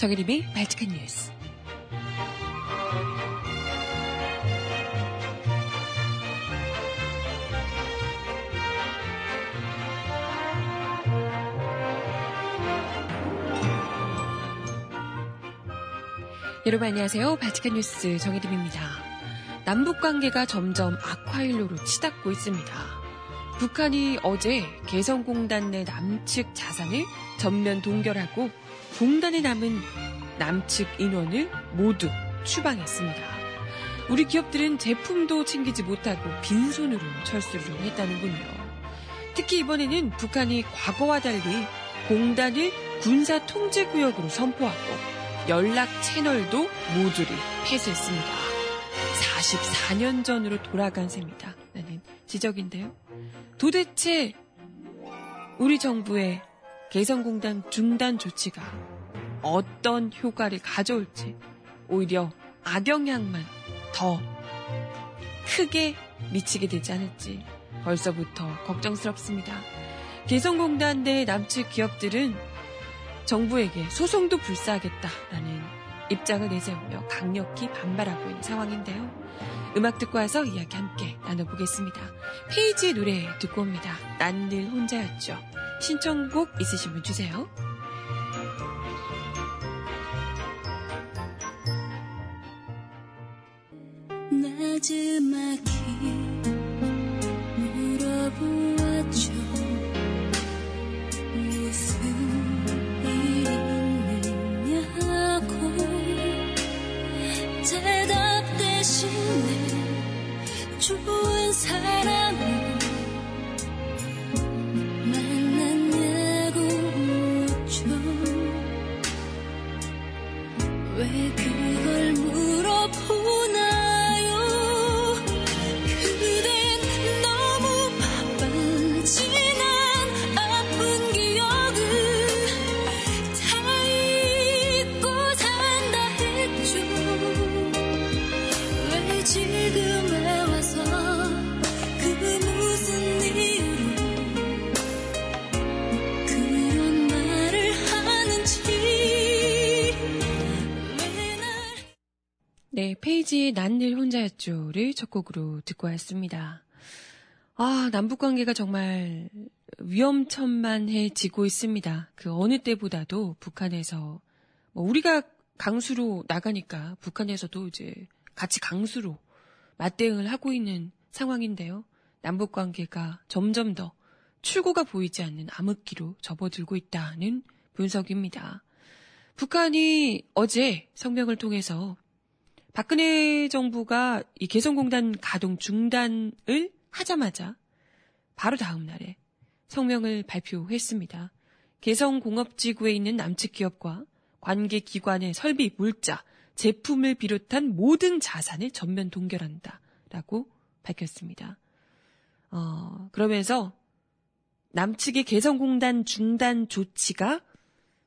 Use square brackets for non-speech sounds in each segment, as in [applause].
정혜림의 발칙한 뉴스. 여러분 안녕하세요. 발칙한 뉴스 정혜림입니다. 남북 관계가 점점 악화일로로 치닫고 있습니다. 북한이 어제 개성공단 내 남측 자산을 전면 동결하고 공단에 남은 남측 인원을 모두 추방했습니다. 우리 기업들은 제품도 챙기지 못하고 빈손으로 철수를 했다는군요. 특히 이번에는 북한이 과거와 달리 공단을 군사 통제 구역으로 선포하고 연락 채널도 모조리 폐쇄했습니다. 44년 전으로 돌아간 셈이다. 라는 지적인데요. 도대체 우리 정부의 개성공단 중단 조치가 어떤 효과를 가져올지 오히려 악영향만 더 크게 미치게 되지 않을지 벌써부터 걱정스럽습니다. 개성공단 내 남측 기업들은 정부에게 소송도 불사하겠다라는 입장을 내세우며 강력히 반발하고 있는 상황인데요. 음악 듣고 와서 이야기 함께 나눠보겠습니다. 페이지의 노래 듣고 옵니다. 난 늘 혼자였죠. 신청곡 있으신 분 주세요. 나지막히 물어보았죠. 무슨 일 있느냐고 대답 대신에 좋은 사람 첫 곡으로 듣고 왔습니다. 아, 남북 관계가 정말 위험천만해지고 있습니다. 그 어느 때보다도 북한에서 뭐 우리가 강수로 나가니까 북한에서도 이제 같이 강수로 맞대응을 하고 있는 상황인데요. 남북 관계가 점점 더 출구가 보이지 않는 암흑기로 접어들고 있다는 분석입니다. 북한이 어제 성명을 통해서 박근혜 정부가 이 개성공단 가동 중단을 하자마자 바로 다음 날에 성명을 발표했습니다. 개성공업지구에 있는 남측 기업과 관계 기관의 설비, 물자, 제품을 비롯한 모든 자산을 전면 동결한다 라고 밝혔습니다. 어, 그러면서 남측의 개성공단 중단 조치가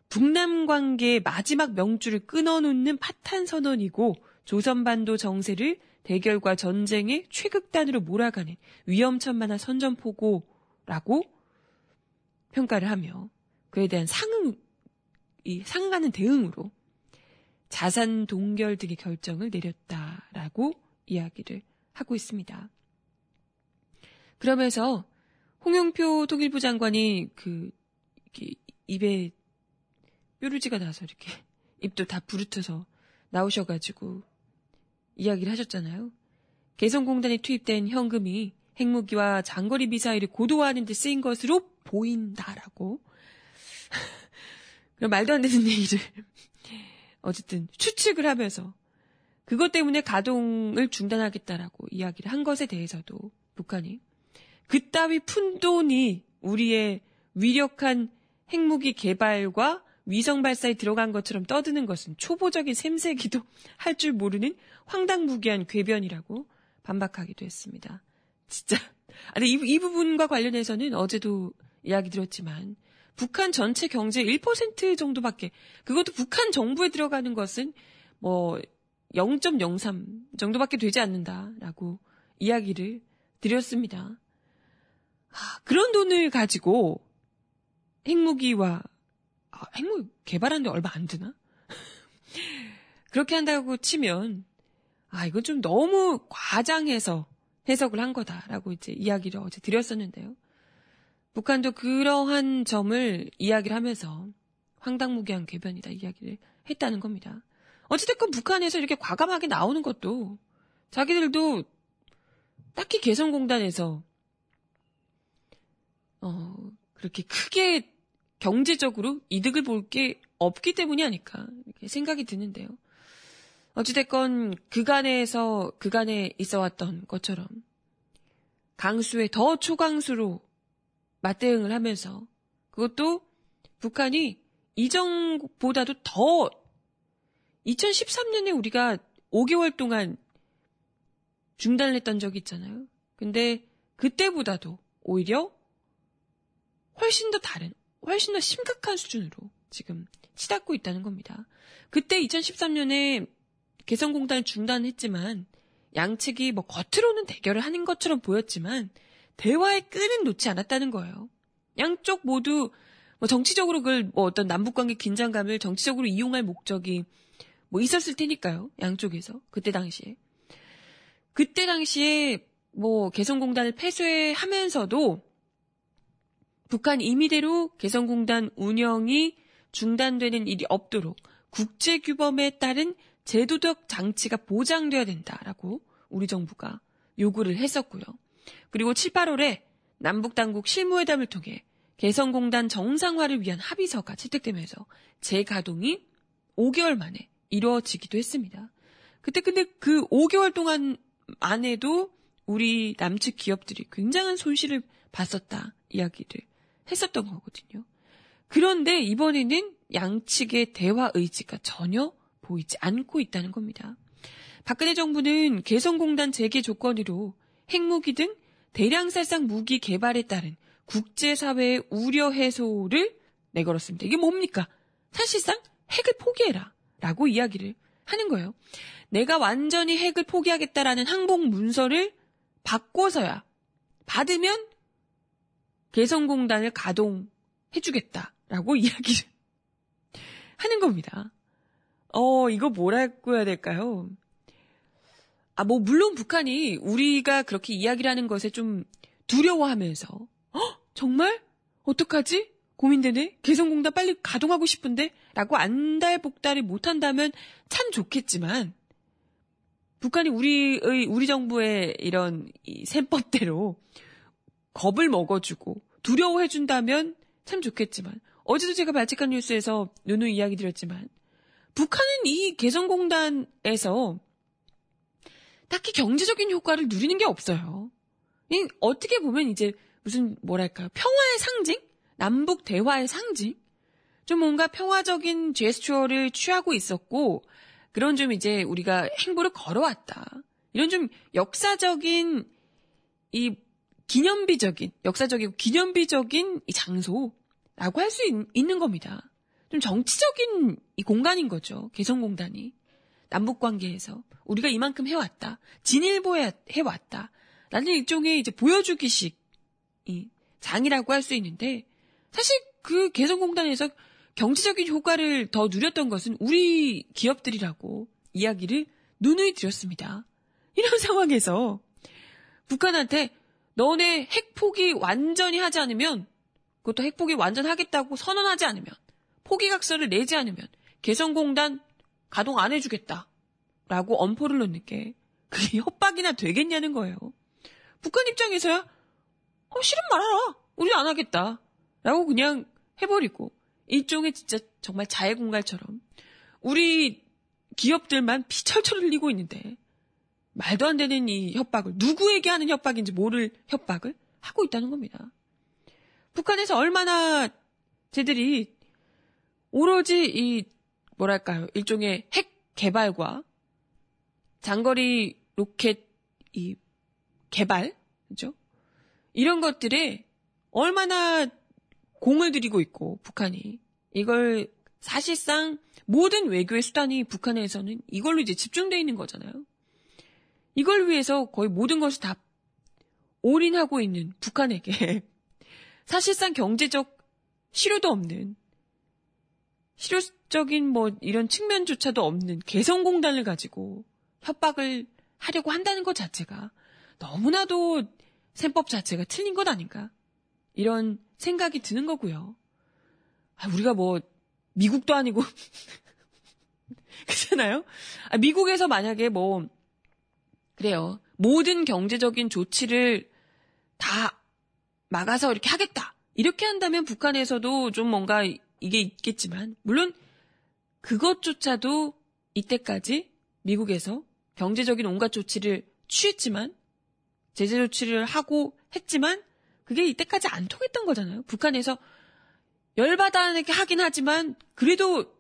북남 관계의 마지막 명줄을 끊어놓는 파탄 선언이고 조선반도 정세를 대결과 전쟁의 최극단으로 몰아가는 위험천만한 선전포고라고 평가를 하며 그에 대한 상응, 이 상응하는 대응으로 자산 동결 등의 결정을 내렸다라고 이야기를 하고 있습니다. 그러면서 홍영표 통일부 장관이 그 입에 뾰루지가 나서 이렇게 입도 다 부르트서 나오셔가지고 이야기를 하셨잖아요. 개성공단에 투입된 현금이 핵무기와 장거리 미사일을 고도화하는 데 쓰인 것으로 보인다라고. [laughs] 그런 말도 안 되는 얘기를 [laughs] 어쨌든 추측을 하면서 그것 때문에 가동을 중단하겠다라고 이야기를 한 것에 대해서도 북한이 그따위 푼 돈이 우리의 위력한 핵무기 개발과 위성 발사에 들어간 것처럼 떠드는 것은 초보적인 샘새기도 [laughs] 할 줄 모르는 황당무계한 궤변이라고 반박하기도 했습니다. 진짜. 아니, 이, 이 부분과 관련해서는 어제도 이야기 들었지만, 북한 전체 경제 1% 정도밖에, 그것도 북한 정부에 들어가는 것은 뭐, 0.03 정도밖에 되지 않는다라고 이야기를 드렸습니다. 하, 그런 돈을 가지고 핵무기와 아, 핵무기 개발하는데 얼마 안 드나? [laughs] 그렇게 한다고 치면 아 이건 좀 너무 과장해서 해석을 한 거다라고 이제 이야기를 어제 드렸었는데요. 북한도 그러한 점을 이야기를 하면서 황당무계한 궤변이다 이야기를 했다는 겁니다. 어찌됐건 북한에서 이렇게 과감하게 나오는 것도 자기들도 딱히 개성공단에서 어 그렇게 크게 경제적으로 이득을 볼 게 없기 때문이 아닐까 생각이 드는데요. 어찌됐건 그간에서 그간에 있어왔던 것처럼 강수에 더 초강수로 맞대응을 하면서 그것도 북한이 이전보다도 더 2013년에 우리가 5개월 동안 중단을 했던 적이 있잖아요. 근데 그때보다도 오히려 훨씬 더 다른, 훨씬 더 심각한 수준으로 지금 치닫고 있다는 겁니다. 그때 2013년에 개성공단을 중단했지만 양측이 뭐 겉으로는 대결을 하는 것처럼 보였지만 대화의 끈은 놓지 않았다는 거예요. 양쪽 모두 뭐 정치적으로 그걸 뭐 어떤 남북관계 긴장감을 정치적으로 이용할 목적이 뭐 있었을 테니까요. 양쪽에서 그때 당시에 그때 당시에 뭐 개성공단을 폐쇄하면서도 북한 임의대로 개성공단 운영이 중단되는 일이 없도록 국제 규범에 따른 제도적 장치가 보장돼야 된다라고 우리 정부가 요구를 했었고요. 그리고 7, 8월에 남북 당국 실무회담을 통해 개성공단 정상화를 위한 합의서가 채택되면서 재가동이 5개월 만에 이루어지기도 했습니다. 그때 근데 그 5개월 동안 안에도 우리 남측 기업들이 굉장한 손실을 봤었다 이야기를 했었던 거거든요. 그런데 이번에는 양측의 대화 의지가 전혀 보이지 않고 있다는 겁니다. 박근혜 정부는 개성공단 재개 조건으로 핵무기 등 대량살상 무기 개발에 따른 국제사회의 우려 해소를 내걸었습니다. 이게 뭡니까? 사실상 핵을 포기해라. 라고 이야기를 하는 거예요. 내가 완전히 핵을 포기하겠다라는 항복 문서를 바꿔서야 받으면 개성공단을 가동해주겠다라고 [laughs] 이야기를 하는 겁니다. 어, 이거 뭐라고 해야 될까요? 아, 뭐, 물론 북한이 우리가 그렇게 이야기를 하는 것에 좀 두려워하면서, 어? 정말? 어떡하지? 고민되네? 개성공단 빨리 가동하고 싶은데? 라고 안달복달을 못한다면 참 좋겠지만, 북한이 우리의, 우리 정부의 이런 이 셈법대로 겁을 먹어주고 두려워해준다면 참 좋겠지만, 어제도 제가 발칙한 뉴스에서 누누이 이야기 드렸지만, 북한은 이 개성공단에서 딱히 경제적인 효과를 누리는 게 없어요. 어떻게 보면 이제 무슨 뭐랄까요 평화의 상징, 남북 대화의 상징, 좀 뭔가 평화적인 제스처를 취하고 있었고 그런 좀 이제 우리가 행보를 걸어왔다. 이런 좀 역사적인 이 기념비적인 역사적이고 기념비적인 이 장소라고 할 수 있는 겁니다. 좀 정치적인 이 공간인 거죠. 개성공단이. 남북 관계에서 우리가 이만큼 해왔다. 진일보해 해왔다. 라는 일종의 이제 보여주기식 이 장이라고 할 수 있는데 사실 그 개성공단에서 경제적인 효과를 더 누렸던 것은 우리 기업들이라고 이야기를 누누이 드렸습니다. 이런 [laughs] 상황에서 북한한테 너네 핵 포기 완전히 하지 않으면 그것도 핵 포기 완전 하겠다고 선언하지 않으면 포기각서를 내지 않으면 개성공단 가동 안 해주겠다. 라고 엄포를 놓는 게 그게 협박이나 되겠냐는 거예요. 북한 입장에서야 어, 싫은 말하라. 우리 안 하겠다. 라고 그냥 해버리고 일종의 진짜 정말 자해공갈처럼 우리 기업들만 피철철 흘리고 있는데 말도 안 되는 이 협박을 누구에게 하는 협박인지 모를 협박을 하고 있다는 겁니다. 북한에서 얼마나 쟤들이 오로지 이 뭐랄까요 일종의 핵 개발과 장거리 로켓 이 개발 그죠 이런 것들에 얼마나 공을 들이고 있고 북한이 이걸 사실상 모든 외교의 수단이 북한에서는 이걸로 이제 집중돼 있는 거잖아요. 이걸 위해서 거의 모든 것을 다 올인하고 있는 북한에게 [laughs] 사실상 경제적 실효도 없는 실효적인 뭐 이런 측면조차도 없는 개성공단을 가지고 협박을 하려고 한다는 것 자체가 너무나도 셈법 자체가 틀린 것 아닌가. 이런 생각이 드는 거고요. 아, 우리가 뭐 미국도 아니고 [laughs] 그렇잖아요. 아, 미국에서 만약에 뭐 그래요. 모든 경제적인 조치를 다 막아서 이렇게 하겠다. 이렇게 한다면 북한에서도 좀 뭔가 이게 있겠지만 물론 그것조차도 이때까지 미국에서 경제적인 온갖 조치를 취했지만 제재 조치를 하고 했지만 그게 이때까지 안 통했던 거잖아요. 북한에서 열받아하게 하긴 하지만 그래도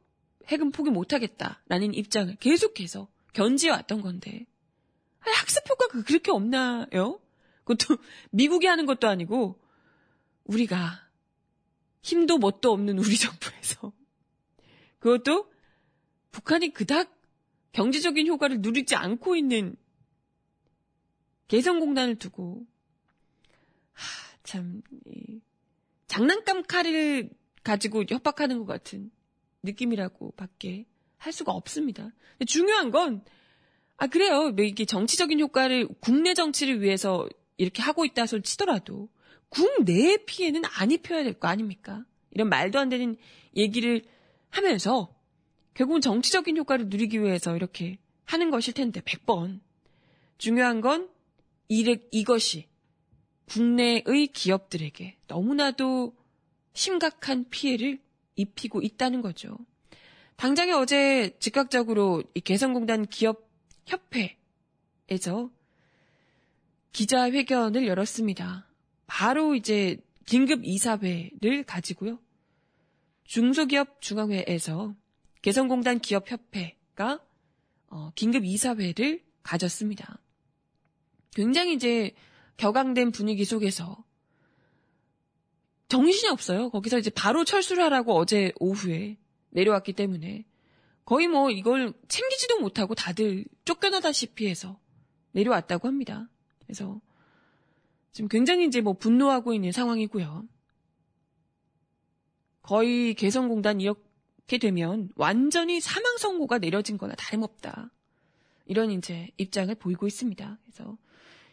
핵은 포기 못하겠다라는 입장을 계속해서 견지해왔던 건데 학습 효과가 그렇게 없나요? 그것도 [laughs] 미국이 하는 것도 아니고 우리가 힘도 뭣도 없는 우리 [laughs] 정부에서 그것도 북한이 그닥 경제적인 효과를 누리지 않고 있는 개성공단을 두고 하, 참 이, 장난감 칼을 가지고 협박하는 것 같은 느낌이라고 밖에 할 수가 없습니다. 중요한 건, 아, 그래요. 뭐 이게 정치적인 효과를 국내 정치를 위해서 이렇게 하고 있다 소리 치더라도 국내의 피해는 안 입혀야 될 거 아닙니까? 이런 말도 안 되는 얘기를 하면서 결국은 정치적인 효과를 누리기 위해서 이렇게 하는 것일 텐데, 100번. 중요한 건 이, 이것이 국내의 기업들에게 너무나도 심각한 피해를 입히고 있다는 거죠. 당장에 어제 즉각적으로 이 개성공단 기업 협회에서 기자회견을 열었습니다. 바로 이제 긴급 이사회를 가지고요. 중소기업 중앙회에서 개성공단 기업협회가 어, 긴급 이사회를 가졌습니다. 굉장히 이제 격앙된 분위기 속에서 정신이 없어요. 거기서 이제 바로 철수를 하라고 어제 오후에 내려왔기 때문에 거의 뭐 이걸 챙기지도 못하고 다들 쫓겨나다시피 해서 내려왔다고 합니다. 그래서 지금 굉장히 이제 뭐 분노하고 있는 상황이고요. 거의 개성공단 이렇게 되면 완전히 사망 선고가 내려진 거나 다름없다. 이런 이제 입장을 보이고 있습니다. 그래서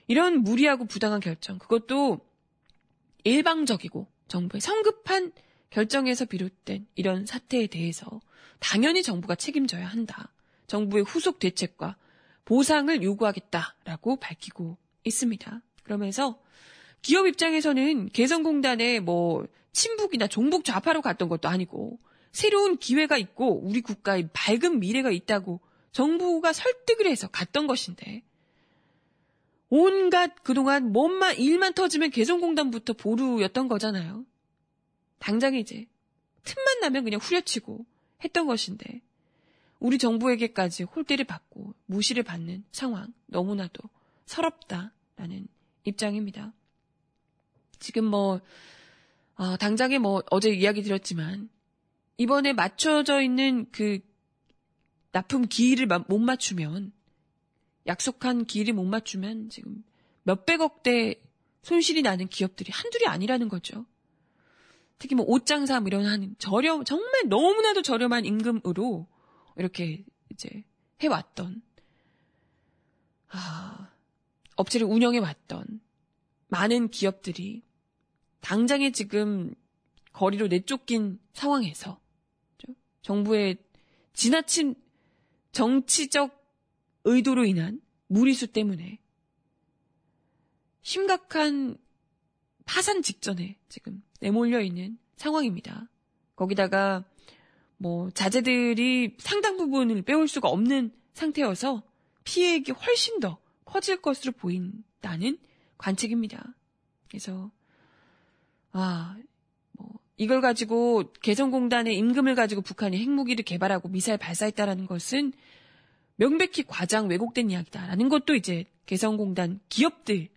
이런 무리하고 부당한 결정, 그것도 일방적이고 정부의 성급한 결정에서 비롯된 이런 사태에 대해서 당연히 정부가 책임져야 한다. 정부의 후속 대책과 보상을 요구하겠다라고 밝히고 있습니다. 그러면서 기업 입장에서는 개성공단에 뭐 친북이나 종북 좌파로 갔던 것도 아니고 새로운 기회가 있고 우리 국가의 밝은 미래가 있다고 정부가 설득을 해서 갔던 것인데 온갖 그동안 뭔만 일만 터지면 개성공단부터 보루였던 거잖아요. 당장 이제 틈만 나면 그냥 후려치고 했던 것인데 우리 정부에게까지 홀대를 받고 무시를 받는 상황 너무나도 서럽다라는 입장입니다. 지금 뭐 어, 당장에 뭐 어제 이야기 드렸지만 이번에 맞춰져 있는 그 납품 기일을 못 맞추면 약속한 기일을 못 맞추면 지금 몇백억대 손실이 나는 기업들이 한둘이 아니라는 거죠. 특히 뭐 옷장사 뭐 이런 한 저렴 정말 너무나도 저렴한 임금으로 이렇게 이제 해왔던 아, 업체를 운영해 왔던 많은 기업들이 당장에 지금 거리로 내쫓긴 상황에서 정부의 지나친 정치적 의도로 인한 무리수 때문에 심각한 파산 직전에 지금 내몰려 있는 상황입니다. 거기다가 뭐 자재들이 상당 부분을 빼올 수가 없는 상태여서 피해액이 훨씬 더 커질 것으로 보인다는 관측입니다. 그래서 아, 뭐 이걸 가지고 개성공단의 임금을 가지고 북한이 핵무기를 개발하고 미사일 발사했다라는 것은 명백히 과장 왜곡된 이야기다라는 것도 이제 개성공단 기업들이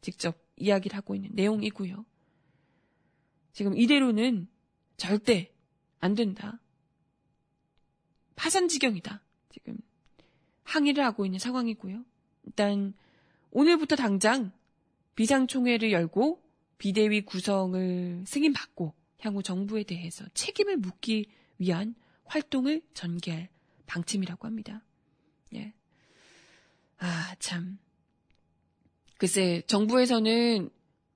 직접 이야기를 하고 있는 내용이고요. 지금 이대로는 절대 안 된다. 파산 지경이다. 지금 항의를 하고 있는 상황이고요. 일단 오늘부터 당장 비상총회를 열고 비대위 구성을 승인받고 향후 정부에 대해서 책임을 묻기 위한 활동을 전개할 방침이라고 합니다. 예. 아, 참. 글쎄, 정부에서는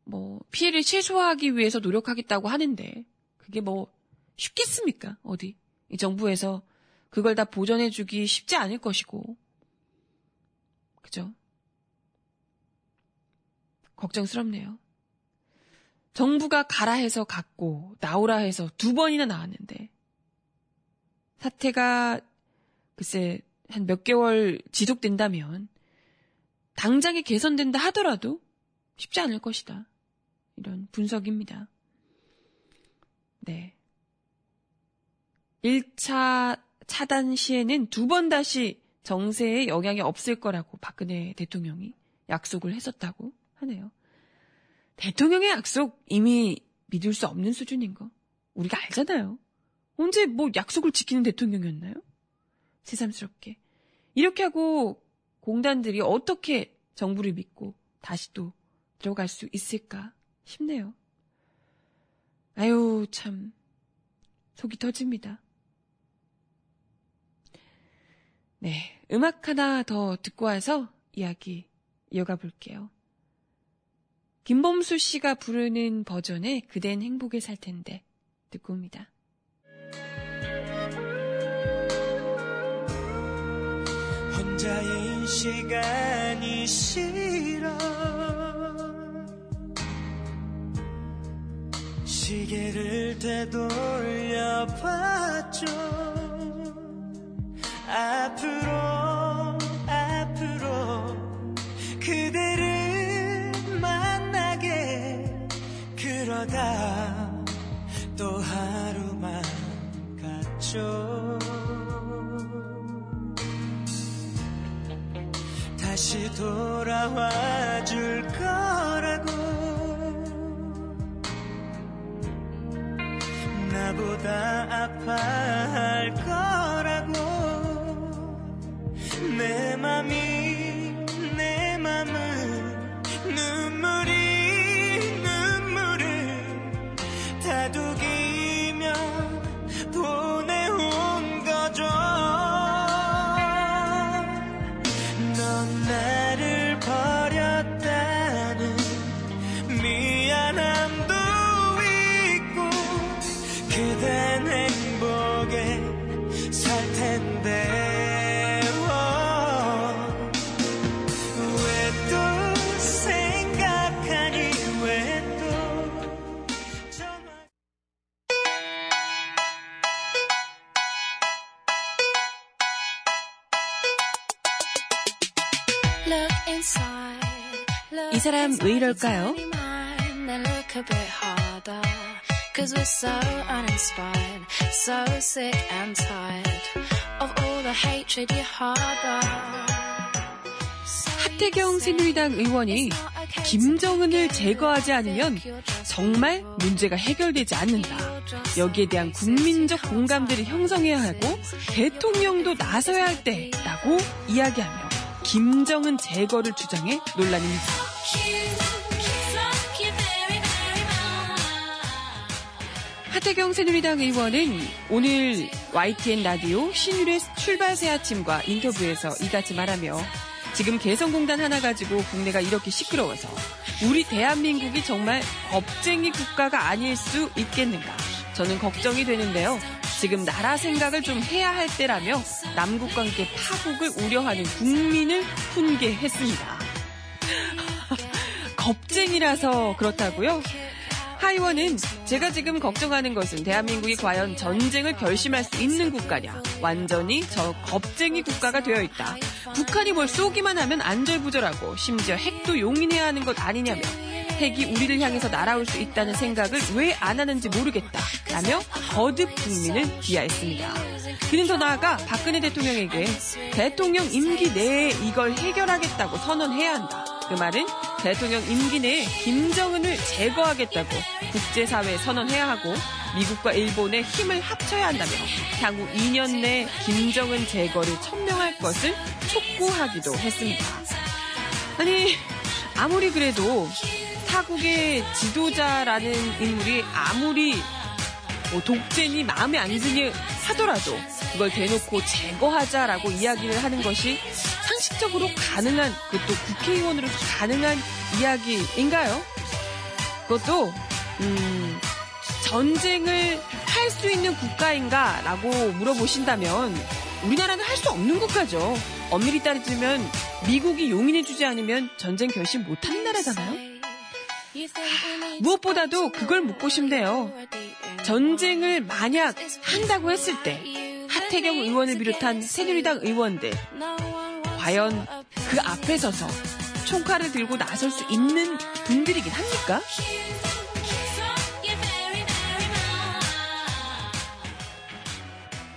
뭐 피해를 최소화하기 위해서 노력하겠다고 하는데 그게 뭐 쉽겠습니까? 어디? 이 정부에서 그걸 다 보전해주기 쉽지 않을 것이고. 그죠? 걱정스럽네요. 정부가 가라 해서 갔고, 나오라 해서 두 번이나 나왔는데, 사태가, 글쎄, 한 몇 개월 지속된다면, 당장에 개선된다 하더라도 쉽지 않을 것이다. 이런 분석입니다. 네. 1차 차단 시에는 두 번 다시 정세에 영향이 없을 거라고 박근혜 대통령이 약속을 했었다고 하네요. 대통령의 약속 이미 믿을 수 없는 수준인 거 우리가 알잖아요. 언제 뭐 약속을 지키는 대통령이었나요? 새삼스럽게. 이렇게 하고 공단들이 어떻게 정부를 믿고 다시 또 들어갈 수 있을까 싶네요. 아유, 참. 속이 터집니다. 네. 음악 하나 더 듣고 와서 이야기 이어가 볼게요. 김범수 씨가 부르는 버전의 그댄 행복에 살 텐데 듣고 옵니다. 혼자인 시간이 싫어 시계를 되돌려 봤죠. 앞으로 앞으로 그대를 만나게 그러다 또 하루만 갔죠. 다시 돌아와 줄거 나보다 아파할 거라고. 내 맘이 look a bit harder. Cause we're so uninspired, so sick and tired of all the hatred you harbor. So you 하태경 새누리당 의원이 김정은을 제거하지 않으면 정말. 문제가 해결되지 않는다. 여기에 대한 국민적 공감대를 형성해야 하고 대통령도 나서야 할 때라고 이야기하며 김정은 제거를 주장해 논란이 일다 하태경 새누리당 의원은 오늘 YTN 라디오 신율의 출발새 아침과 인터뷰에서 이같이 말하며 지금 개성공단 하나 가지고 국내가 이렇게 시끄러워서 우리 대한민국이 정말 겁쟁이 국가가 아닐 수 있겠는가. 저는 걱정이 되는데요. 지금 나라 생각을 좀 해야 할 때라며 남북 관계 파국을 우려하는 국민을 훈계했습니다. 겁쟁이라서 그렇다고요? 하 의원은 제가 지금 걱정하는 것은 대한민국이 과연 전쟁을 결심할 수 있는 국가냐. 완전히 저 겁쟁이 국가가 되어 있다. 북한이 뭘 쏘기만 하면 안절부절하고 심지어 핵도 용인해야 하는 것 아니냐며 핵이 우리를 향해서 날아올 수 있다는 생각을 왜 안 하는지 모르겠다. 라며 거듭 국민을 비하했습니다. 그는 더 나아가 박근혜 대통령에게 대통령 임기 내에 이걸 해결하겠다고 선언해야 한다. 그 말은 대통령 임기 내에 김정은을 제거하겠다고 국제사회에 선언해야 하고 미국과 일본의 힘을 합쳐야 한다며 향후 2년 내 김정은 제거를 천명할 것을 촉구하기도 했습니다. 아니 아무리 그래도 타국의 지도자라는 인물이 아무리 뭐 독재니 마음에 안 드니 하더라도 그걸 대놓고 제거하자라고 이야기를 하는 것이 상식적으로 가능한 그것도 국회의원으로서 가능한 이야기인가요? 그것도 음, 전쟁을 할 수 있는 국가인가라고 물어보신다면 우리나라는 할 수 없는 국가죠. 엄밀히 따지면 미국이 용인해주지 않으면 전쟁 결심 못하는 나라잖아요. 무엇보다도 그걸 묻고 싶네요. 전쟁을 만약 한다고 했을 때 하태경 의원을 비롯한 새누리당 의원들 과연 그 앞에 서서 총칼을 들고 나설 수 있는 분들이긴 합니까?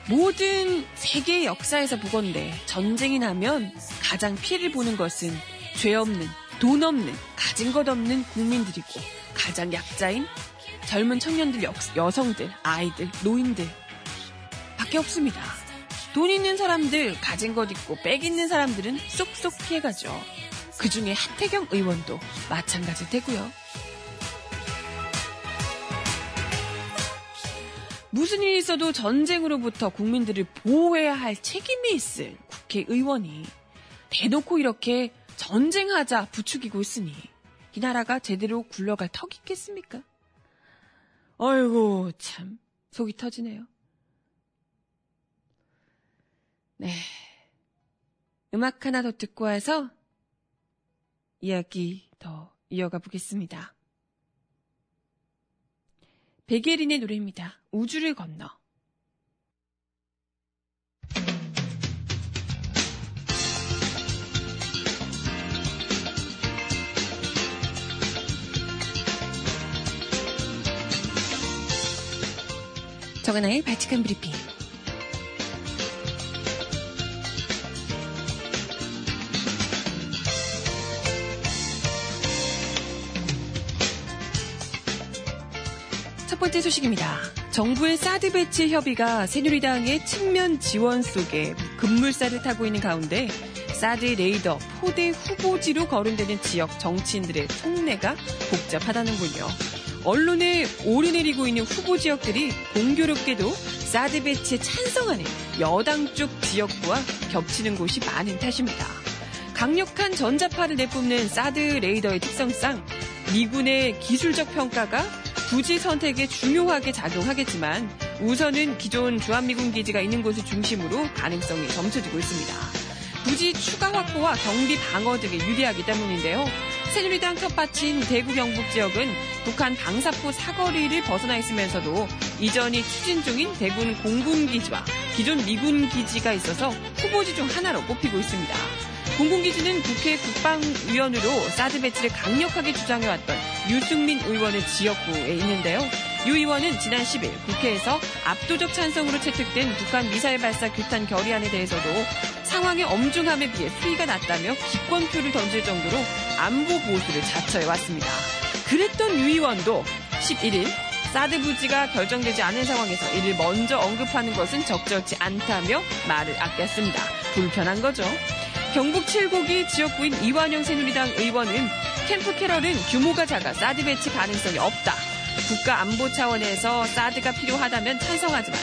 모든 세계의 역사에서 보건대 전쟁이 나면 가장 피해를 보는 것은 죄 없는, 돈 없는, 가진 것 없는 국민들이고 가장 약자인 젊은 청년들, 여, 여성들, 아이들, 노인들 밖에 없습니다. 돈 있는 사람들, 가진 것 있고 빽 있는 사람들은 쏙쏙 피해가죠. 그 중에 하태경 의원도 마찬가지일 테고요. 무슨 일이 있어도 전쟁으로부터 국민들을 보호해야 할 책임이 있을 국회의원이 대놓고 이렇게 전쟁하자 부추기고 있으니 이 나라가 제대로 굴러갈 턱이 있겠습니까? 어이구 참 속이 터지네요. 네. 음악 하나 더 듣고 와서 이야기 더 이어가 보겠습니다. 백예린의 노래입니다. 우주를 건너. 정하나의 발칙한 브리핑. 번째 소식입니다. 정부의 사드 배치 협의가 새누리당의 측면 지원 속에 급물살을 타고 있는 가운데 사드 레이더 포대 후보지로 거론되는 지역 정치인들의 속내가 복잡하다는군요. 언론에 오르내리고 있는 후보 지역들이 공교롭게도 사드 배치에 찬성하는 여당 쪽 지역구와 겹치는 곳이 많은 탓입니다. 강력한 전자파를 내뿜는 사드 레이더의 특성상 미군의 기술적 평가가 부지 선택에 중요하게 작용하겠지만 우선은 기존 주한미군 기지가 있는 곳을 중심으로 가능성이 점쳐지고 있습니다. 부지 추가 확보와 경비 방어 등에 유리하기 때문인데요. 새누리당 텃밭인 대구 경북 지역은 북한 방사포 사거리를 벗어나 있으면서도 이전이 추진 중인 대군 공군기지와 기존 미군 기지가 있어서 후보지 중 하나로 꼽히고 있습니다. 공군기지는 국회 국방위원으로 사드 배치를 강력하게 주장해왔던 유승민 의원의 지역구에 있는데요. 유 의원은 지난 10일 국회에서 압도적 찬성으로 채택된 북한 미사일 발사 규탄 결의안에 대해서도 상황의 엄중함에 비해 수위가 낮다며 기권표를 던질 정도로 안보 보수를 자처해왔습니다. 그랬던 유 의원도 11일 사드 부지가 결정되지 않은 상황에서 이를 먼저 언급하는 것은 적절치 않다며 말을 아꼈습니다. 불편한 거죠. 경북 칠곡이 지역구인 이완영 새누리당 의원은 캠프 캐럴은 규모가 작아 사드 배치 가능성이 없다. 국가 안보 차원에서 사드가 필요하다면 찬성하지만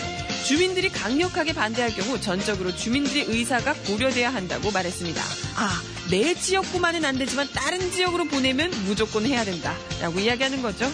주민들이 강력하게 반대할 경우 전적으로 주민들의 의사가 고려돼야 한다고 말했습니다. 아, 내 지역구만은 안 되지만 다른 지역으로 보내면 무조건 해야 된다. 라고 이야기하는 거죠.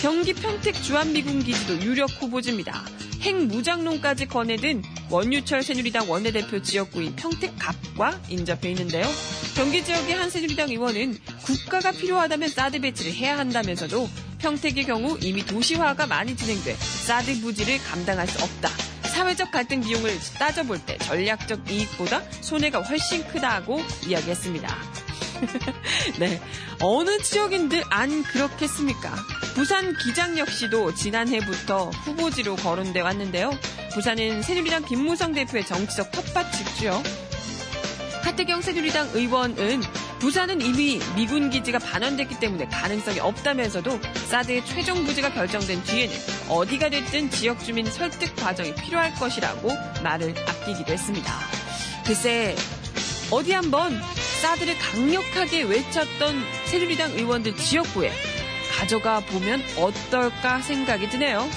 경기 평택 주한미군 기지도 유력 후보지입니다. 핵무장론까지 거내든 원유철 새누리당 원내대표 지역구인 평택갑과 인접해 있는데요. 경기 지역의 한 새누리당 의원은 국가가 필요하다면 사드 배치를 해야 한다면서도 평택의 경우 이미 도시화가 많이 진행돼 사드 부지를 감당할 수 없다. 사회적 갈등 비용을 따져볼 때 전략적 이익보다 손해가 훨씬 크다고 이야기했습니다. [laughs] 네. 어느 지역인들 안 그렇겠습니까? 부산 기장 역시도 지난해부터 후보지로 거론돼 왔는데요. 부산은 새누리당 김무성 대표의 정치적 텃밭 집주요. 하태경 새누리당 의원은 부산은 이미 미군 기지가 반환됐기 때문에 가능성이 없다면서도 사드의 최종 부지가 결정된 뒤에는 어디가 됐든 지역 주민 설득 과정이 필요할 것이라고 말을 아끼기도 했습니다. 글쎄 어디 한번 사드를 강력하게 외쳤던 새누리당 의원들 지역구에 가져가 보면 어떨까 생각이 드네요.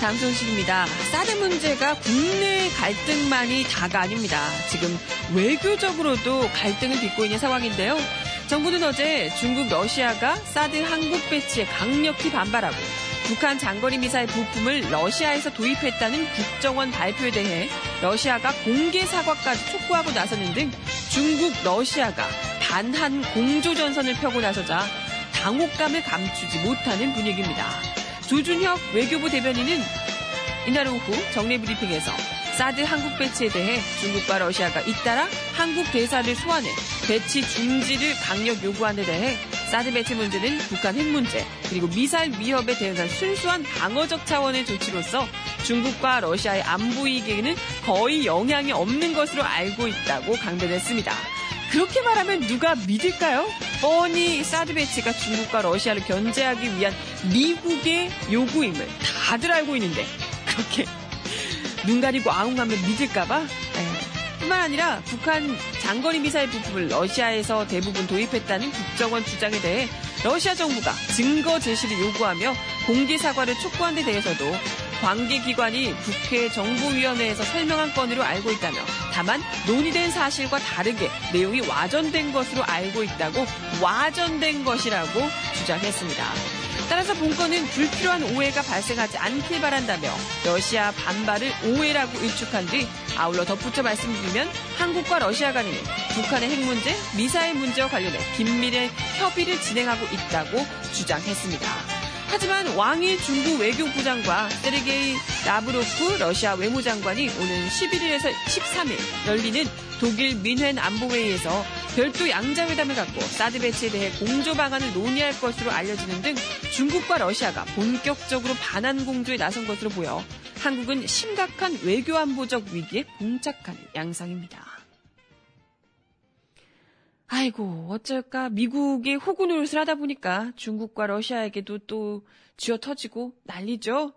다음 소식입니다. 사드 문제가 국내 갈등만이 다가 아닙니다. 지금 외교적으로도 갈등을 빚고 있는 상황인데요. 정부는 어제 중국, 러시아가 사드 항복 배치에 강력히 반발하고 북한 장거리 미사일 부품을 러시아에서 도입했다는 국정원 발표에 대해 러시아가 공개 사과까지 촉구하고 나서는 등 중국 러시아가 단한 공조전선을 펴고 나서자 당혹감을 감추지 못하는 분위기입니다. 조준혁 외교부 대변인은 이날 오후 정례 브리핑에서 사드 한국 배치에 대해 중국과 러시아가 잇따라 한국 대사를 소환해 배치 중지를 강력 요구한 데 대해 사드 배치 문제는 북한 핵 문제 그리고 미사일 위협에 대응한 순수한 방어적 차원의 조치로서 중국과 러시아의 안보 이익에는 거의 영향이 없는 것으로 알고 있다고 강변했습니다. 그렇게 말하면 누가 믿을까요? 뻔히 사드 배치가 중국과 러시아를 견제하기 위한 미국의 요구임을 다들 알고 있는데 그렇게 눈 가리고 아웅하면 믿을까봐? 예. 뿐만 아니라 북한 장거리 미사일 부품을 러시아에서 대부분 도입했다는 국정원 주장에 대해 러시아 정부가 증거 제시를 요구하며 공개 사과를 촉구한 데 대해서도 관계기관이 국회 정보위원회에서 설명한 건으로 알고 있다며 다만 논의된 사실과 다르게 내용이 와전된 것으로 알고 있다고 와전된 것이라고 주장했습니다. 따라서 본건은 불필요한 오해가 발생하지 않길 바란다며 러시아 반발을 오해라고 일축한 뒤 아울러 덧붙여 말씀드리면 한국과 러시아 간에는 북한의 핵 문제, 미사일 문제와 관련해 긴밀한 협의를 진행하고 있다고 주장했습니다. 하지만 왕이 중국 외교부장과 세르게이 라브로프 러시아 외무장관이 오는 11일에서 13일 열리는 독일 민헨 안보회의에서 별도 양자회담을 갖고 사드 배치에 대해 공조 방안을 논의할 것으로 알려지는 등 중국과 러시아가 본격적으로 반환 공조에 나선 것으로 보여 한국은 심각한 외교 안보적 위기에 봉착하는 양상입니다. 아이고, 어쩔까. 미국의 호구 노릇을 하다 보니까 중국과 러시아에게도 또 쥐어 터지고 난리죠?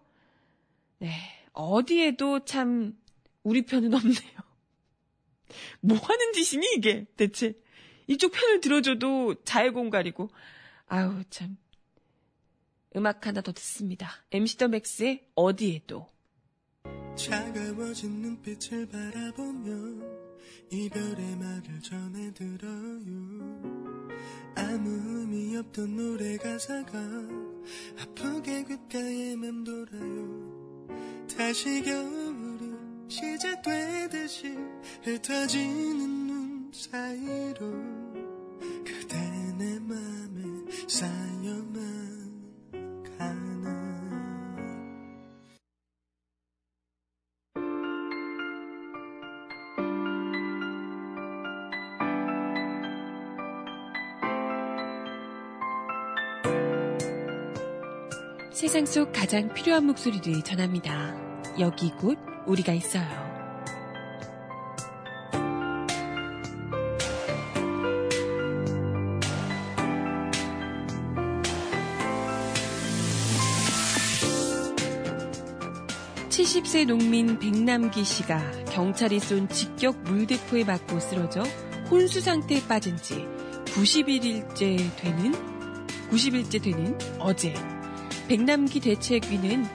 네. 어디에도 참 우리 편은 없네요. [laughs] 뭐 하는 짓이니, 이게, 대체. 이쪽 편을 들어줘도 자해 공갈이고. 아우, 참. 음악 하나 더 듣습니다. MC 더 맥스의 어디에도. 차가워진 눈빛을 바라보며 이별의 말을 전해 들어요 아무 의미 없던 노래 가사가 아프게 귓가에 맴돌아요 다시 겨울이 시작되듯이 흩어지는 눈 사이로 그대 내 맘에 쌓여만 가는 세상 속 가장 필요한 목소리를 전합니다. 여기 곧 우리가 있어요. (70세) 농민 백남기 씨가 경찰이 쏜 직격 물대포에 맞고 쓰러져 혼수 상태에 빠진 지 90일째 되는 90일째 되는 어제 백남기 대책위는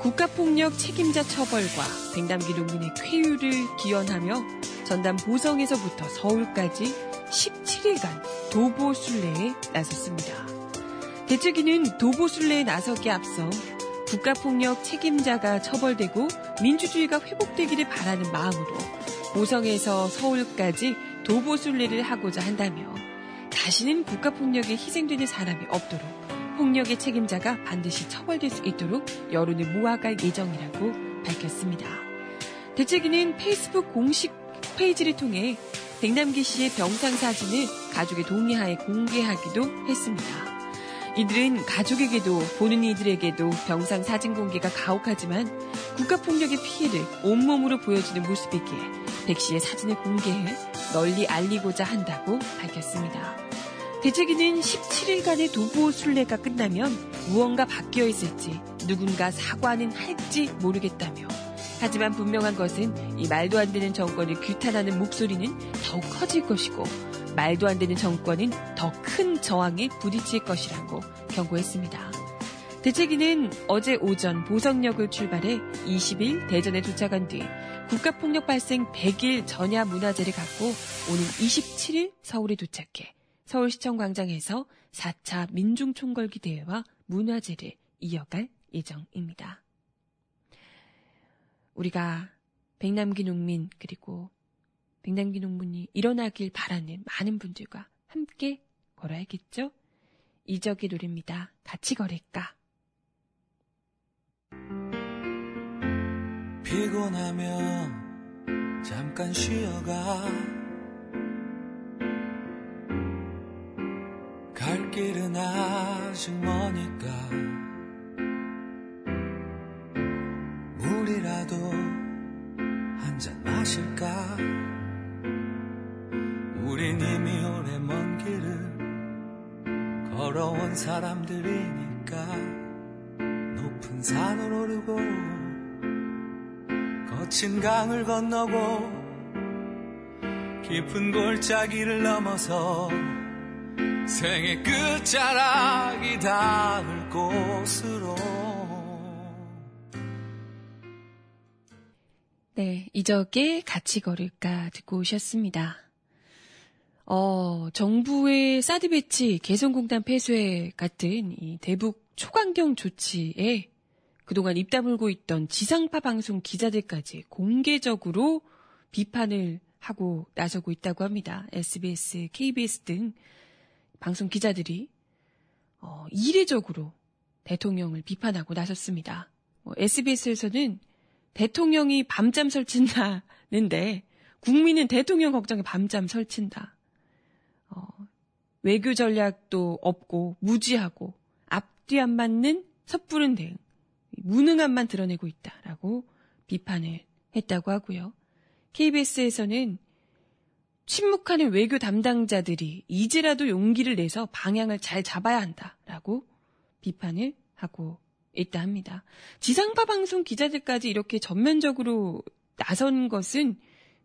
국가폭력 책임자 처벌과 백남기 농민의 쾌유를 기원하며 전남 보성에서부터 서울까지 17일간 도보순례에 나섰습니다. 대책위는 도보순례에 나서기에 앞서 국가폭력 책임자가 처벌되고 민주주의가 회복되기를 바라는 마음으로 보성에서 서울까지 도보 순례를 하고자 한다며 다시는 국가폭력에 희생되는 사람이 없도록 폭력의 책임자가 반드시 처벌될 수 있도록 여론을 모아갈 예정이라고 밝혔습니다. 대책위는 페이스북 공식 페이지를 통해 백남기 씨의 병상 사진을 가족의 동의하에 공개하기도 했습니다. 이들은 가족에게도 보는 이들에게도 병상 사진 공개가 가혹하지만 국가폭력의 피해를 온몸으로 보여주는 모습이기에 백 씨의 사진을 공개해 널리 알리고자 한다고 밝혔습니다. 대책위는 17일간의 도보 순례가 끝나면 무언가 바뀌어 있을지 누군가 사과는 할지 모르겠다며 하지만 분명한 것은 이 말도 안 되는 정권을 규탄하는 목소리는 더욱 커질 것이고 말도 안 되는 정권은 더 큰 저항에 부딪힐 것이라고 경고했습니다. 대책위는 어제 오전 보성역을 출발해 20일 대전에 도착한 뒤 국가폭력 발생 100일 전야 문화제를 갖고 오는 27일 서울에 도착해 서울시청 광장에서 4차 민중총궐기 대회와 문화제를 이어갈 예정입니다. 우리가 백남기 농민 그리고 백남기 농민이 일어나길 바라는 많은 분들과 함께 걸어야겠죠? 이적의 노래입니다. 같이 걸을까? 피곤하면 잠깐 쉬어가 갈 길은 아직 머니까 걸어온 사람들이니까 높은 산을 오르고 거친 강을 건너고 깊은 골짜기를 넘어서 생의 끝자락이 닿을 곳으로 네, 이적에 같이 걸을까 듣고 오셨습니다. 어, 정부의 사드 배치 개성공단 폐쇄 같은 이 대북 초강경 조치에 그동안 입 다물고 있던 지상파 방송 기자들까지 공개적으로 비판을 하고 나서고 있다고 합니다. SBS, KBS 등 방송 기자들이 어, 이례적으로 대통령을 비판하고 나섰습니다. 뭐 SBS에서는 대통령이 밤잠 설친다는데 국민은 대통령 걱정에 밤잠 설친다. 어, 외교 전략도 없고 무지하고 앞뒤 안 맞는 섣부른 대응, 무능함만 드러내고 있다라고 비판을 했다고 하고요. KBS에서는 침묵하는 외교 담당자들이 이제라도 용기를 내서 방향을 잘 잡아야 한다라고 비판을 하고 있다 합니다. 지상파 방송 기자들까지 이렇게 전면적으로 나선 것은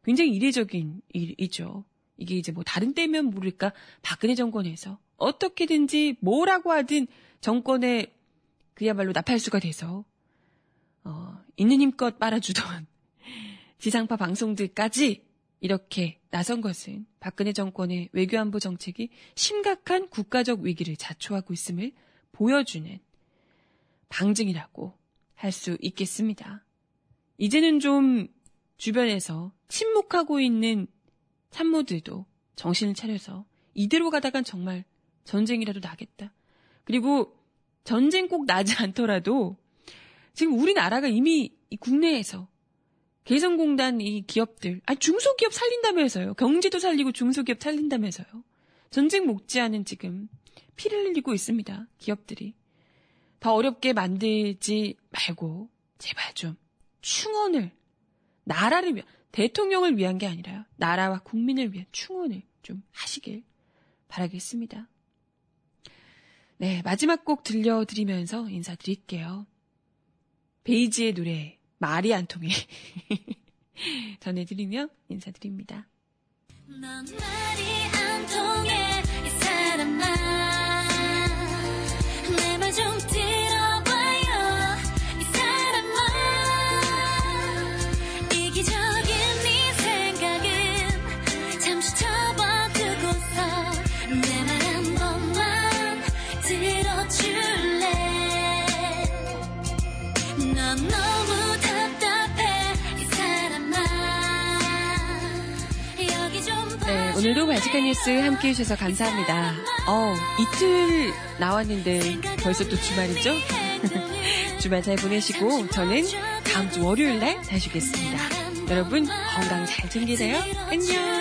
굉장히 이례적인 일이죠. 이게 이제 뭐 다른 때면 모를까 박근혜 정권에서 어떻게든지 뭐라고 하든 정권에 그야말로 나팔수가 돼서 어, 있는 힘껏 빨아주던 [laughs] 지상파 방송들까지 이렇게 나선 것은 박근혜 정권의 외교안보 정책이 심각한 국가적 위기를 자초하고 있음을 보여주는 방증이라고 할 수 있겠습니다. 이제는 좀 주변에서 침묵하고 있는 참모들도 정신을 차려서 이대로 가다간 정말 전쟁이라도 나겠다. 그리고 전쟁 꼭 나지 않더라도 지금 우리나라가 이미 국내에서 개성공단 이 기업들, 아 중소기업 살린다면서요. 경제도 살리고 중소기업 살린다면서요. 전쟁 목지 않은 지금 피를 흘리고 있습니다. 기업들이. 더 어렵게 만들지 말고 제발 좀 충원을 나라를 위한 대통령을 위한 게 아니라요. 나라와 국민을 위한 충원을 좀 하시길 바라겠습니다. 네, 마지막 곡 들려드리면서 인사드릴게요. 베이지의 노래 말이 안 통해 [laughs] 전해드리며 인사드립니다. 오늘도 바지칸 뉴스 함께 해주셔서 감사합니다. 어, 이틀 나왔는데 벌써 또 주말이죠? [laughs] 주말 잘 보내시고 저는 다음 주 월요일 날 다시 오겠습니다. 여러분 건강 잘 챙기세요. 안녕.